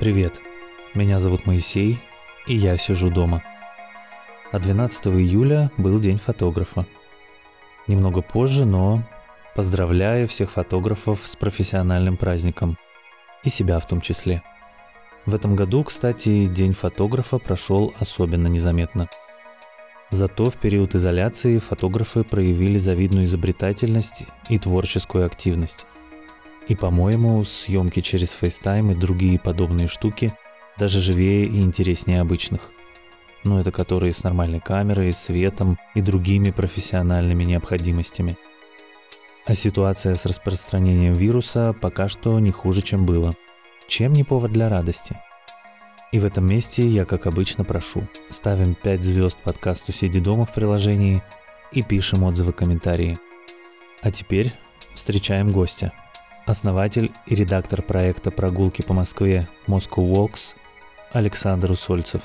Привет, меня зовут Моисей, и я сижу дома. А 12 июля был день фотографа. Немного позже, но поздравляю всех фотографов с профессиональным праздником. И себя в том числе. В этом году, кстати, День фотографа прошел особенно незаметно. Зато в период изоляции фотографы проявили завидную изобретательность и творческую активность. И, по-моему, съемки через FaceTime и другие подобные штуки даже живее и интереснее обычных. Но это которые с нормальной камерой, светом и другими профессиональными необходимостями. А ситуация с распространением вируса пока что не хуже, чем было. Чем не повод для радости? И в этом месте я, как обычно, прошу. Ставим 5 звезд подкасту «Сиди дома» в приложении и пишем отзывы-комментарии. А теперь встречаем гостя – основатель и редактор проекта «Прогулки по Москве» Moscow Walks Александр Усольцев.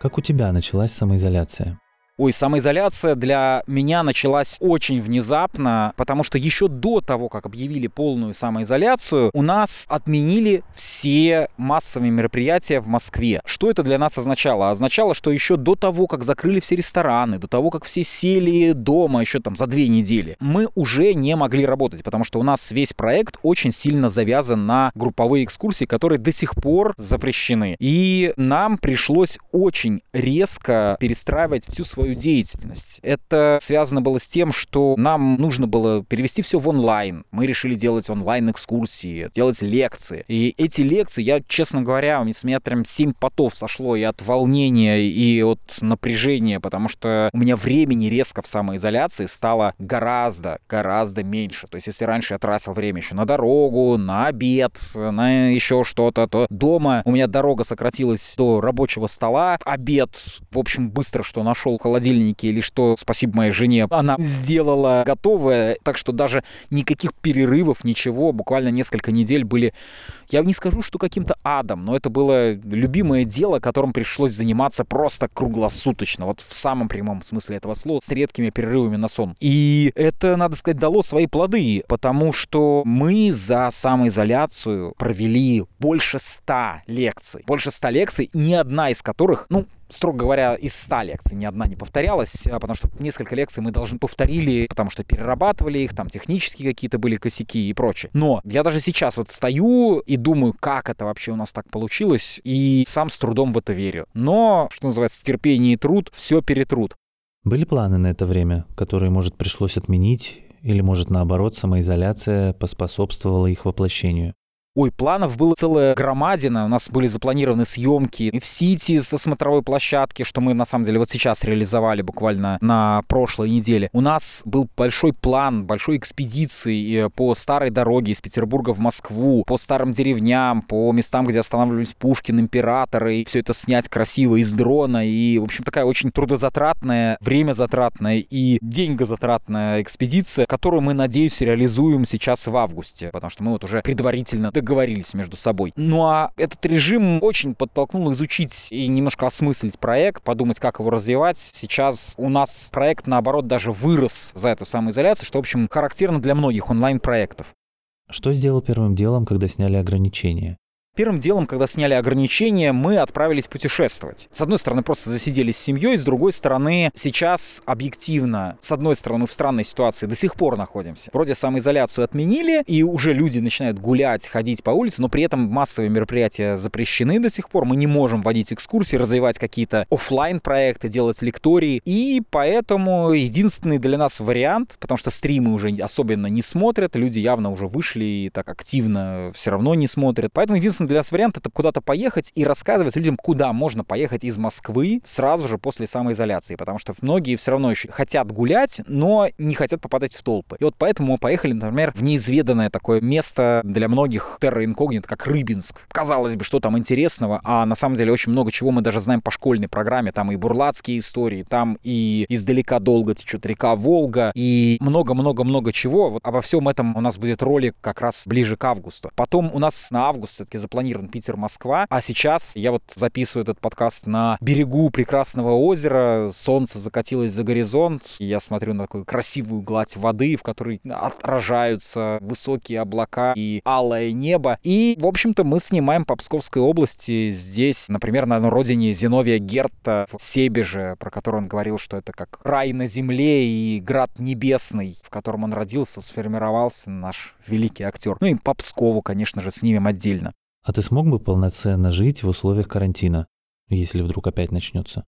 Как у тебя началась самоизоляция? Ой, самоизоляция для меня началась очень внезапно, потому что еще до того, как объявили полную самоизоляцию, у нас отменили все массовые мероприятия в Москве. Что это для нас означало? Означало, что еще до того, как закрыли все рестораны, до того, как все сели дома еще там за две недели, мы уже не могли работать, потому что у нас весь проект очень сильно завязан на групповые экскурсии, которые до сих пор запрещены. И нам пришлось очень резко перестраивать всю свою свою деятельность. Это связано было с тем, что нам нужно было перевести все в онлайн. Мы решили делать онлайн-экскурсии, делать лекции. И эти лекции, я, честно говоря, у меня прям семь потов сошло и от волнения, и от напряжения, потому что у меня времени резко в самоизоляции стало гораздо, гораздо меньше. То есть, если раньше я тратил время еще на дорогу, на обед, на еще что-то, то дома у меня дорога сократилась до рабочего стола, обед, в общем, быстро что нашел холодильнике или что, спасибо моей жене, она сделала готовое, так что даже никаких перерывов, ничего, буквально несколько недель были, я не скажу, что каким-то адом, но это было любимое дело, которым пришлось заниматься просто круглосуточно, вот в самом прямом смысле этого слова, с редкими перерывами на сон. И это, надо сказать, дало свои плоды, потому что мы за самоизоляцию провели больше ста лекций. Больше ста лекций, ни одна из которых, ну, строго говоря, из 100 лекций ни одна не повторялась, а потому что несколько лекций мы должны повторили, потому что перерабатывали их, там технические какие-то были косяки и прочее. Но я даже сейчас вот стою и думаю, как это вообще у нас так получилось, и сам с трудом в это верю. Но, что называется, терпение и труд, все перетрут. Были планы на это время, которые, может, пришлось отменить, или, может, наоборот, самоизоляция поспособствовала их воплощению? Ой, планов было целая громадина. У нас были запланированы съемки и в Сити со смотровой площадки, что мы на самом деле вот сейчас реализовали буквально на прошлой неделе. У нас был большой план, большой экспедиции по старой дороге из Петербурга в Москву, по старым деревням, по местам, где останавливались Пушкин, императоры. Все это снять красиво из дрона. И, в общем, такая очень трудозатратная, время затратная и деньгозатратная экспедиция, которую мы, надеюсь, реализуем сейчас в августе, потому что мы вот уже предварительно договорились между собой. Ну а этот режим очень подтолкнул изучить и немножко осмыслить проект, подумать, как его развивать. Сейчас у нас проект, наоборот, даже вырос за эту самоизоляцию, что, в общем, характерно для многих онлайн-проектов. Что сделал первым делом, когда сняли ограничения? Первым делом, когда сняли ограничения, мы отправились путешествовать. С одной стороны, просто засиделись с семьей, с другой стороны, сейчас объективно, с одной стороны, в странной ситуации до сих пор находимся. Вроде самоизоляцию отменили, и уже люди начинают гулять, ходить по улице, но при этом массовые мероприятия запрещены до сих пор. Мы не можем водить экскурсии, развивать какие-то офлайн проекты делать лектории. И поэтому единственный для нас вариант, потому что стримы уже особенно не смотрят, люди явно уже вышли и так активно все равно не смотрят. Поэтому единственный единственный для нас вариант это куда-то поехать и рассказывать людям, куда можно поехать из Москвы сразу же после самоизоляции, потому что многие все равно еще хотят гулять, но не хотят попадать в толпы. И вот поэтому мы поехали, например, в неизведанное такое место для многих терра как Рыбинск. Казалось бы, что там интересного, а на самом деле очень много чего мы даже знаем по школьной программе. Там и бурлацкие истории, там и издалека долго течет река Волга, и много-много-много чего. Вот обо всем этом у нас будет ролик как раз ближе к августу. Потом у нас на август все-таки запланирован Питер-Москва, а сейчас я вот записываю этот подкаст на берегу прекрасного озера, солнце закатилось за горизонт, и я смотрю на такую красивую гладь воды, в которой отражаются высокие облака и алое небо. И, в общем-то, мы снимаем по Псковской области здесь, например, на родине Зиновия Герта в Себеже, про который он говорил, что это как рай на земле и град небесный, в котором он родился, сформировался наш великий актер. Ну и по Пскову, конечно же, снимем отдельно. А ты смог бы полноценно жить в условиях карантина, если вдруг опять начнется?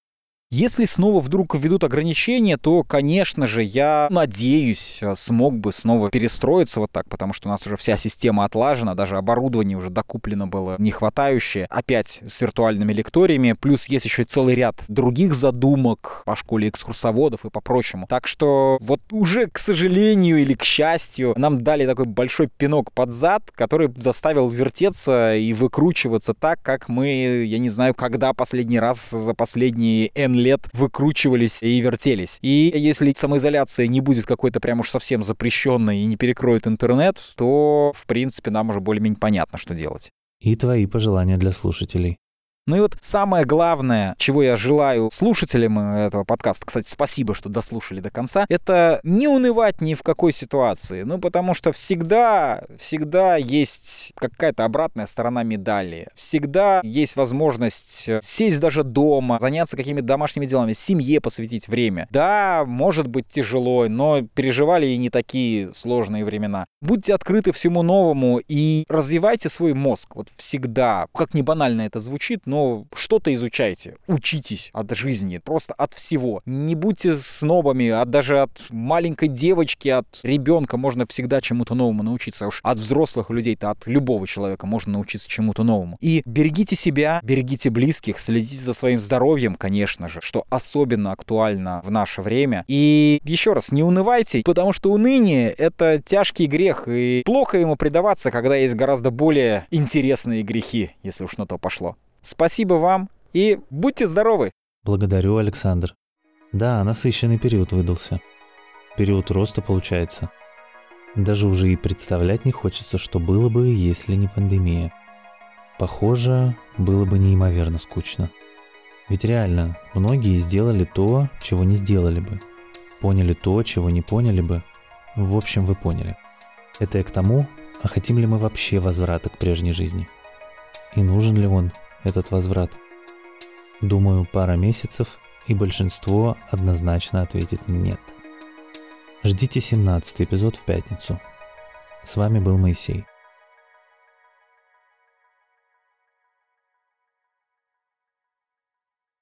Если снова вдруг введут ограничения, то, конечно же, я надеюсь, э, смог бы снова перестроиться вот так, потому что у нас уже вся система отлажена, даже оборудование уже докуплено было не хватающее. Опять с виртуальными лекториями, плюс есть еще целый ряд других задумок по школе экскурсоводов и по прочему. Так что вот уже, к сожалению или к счастью, нам дали такой большой пинок под зад, который заставил вертеться и выкручиваться так, как мы, я не знаю, когда последний раз за последние N лет выкручивались и вертелись. И если самоизоляция не будет какой-то прям уж совсем запрещенной и не перекроет интернет, то, в принципе, нам уже более-менее понятно, что делать. И твои пожелания для слушателей. Ну и вот самое главное, чего я желаю слушателям этого подкаста, кстати, спасибо, что дослушали до конца, это не унывать ни в какой ситуации. Ну, потому что всегда, всегда есть какая-то обратная сторона медали. Всегда есть возможность сесть даже дома, заняться какими-то домашними делами, семье посвятить время. Да, может быть тяжело, но переживали и не такие сложные времена. Будьте открыты всему новому и развивайте свой мозг. Вот всегда. Как не банально это звучит, но но что-то изучайте, учитесь от жизни, просто от всего. Не будьте снобами, а даже от маленькой девочки, от ребенка можно всегда чему-то новому научиться. Уж от взрослых людей-то, от любого человека можно научиться чему-то новому. И берегите себя, берегите близких, следите за своим здоровьем, конечно же, что особенно актуально в наше время. И еще раз, не унывайте, потому что уныние — это тяжкий грех, и плохо ему предаваться, когда есть гораздо более интересные грехи, если уж на то пошло. Спасибо вам и будьте здоровы! Благодарю, Александр. Да, насыщенный период выдался. Период роста получается. Даже уже и представлять не хочется, что было бы, если не пандемия. Похоже, было бы неимоверно скучно. Ведь реально, многие сделали то, чего не сделали бы. Поняли то, чего не поняли бы. В общем, вы поняли. Это я к тому, а хотим ли мы вообще возврата к прежней жизни? И нужен ли он этот возврат? Думаю, пара месяцев, и большинство однозначно ответит «нет». Ждите 17 эпизод в пятницу. С вами был Моисей.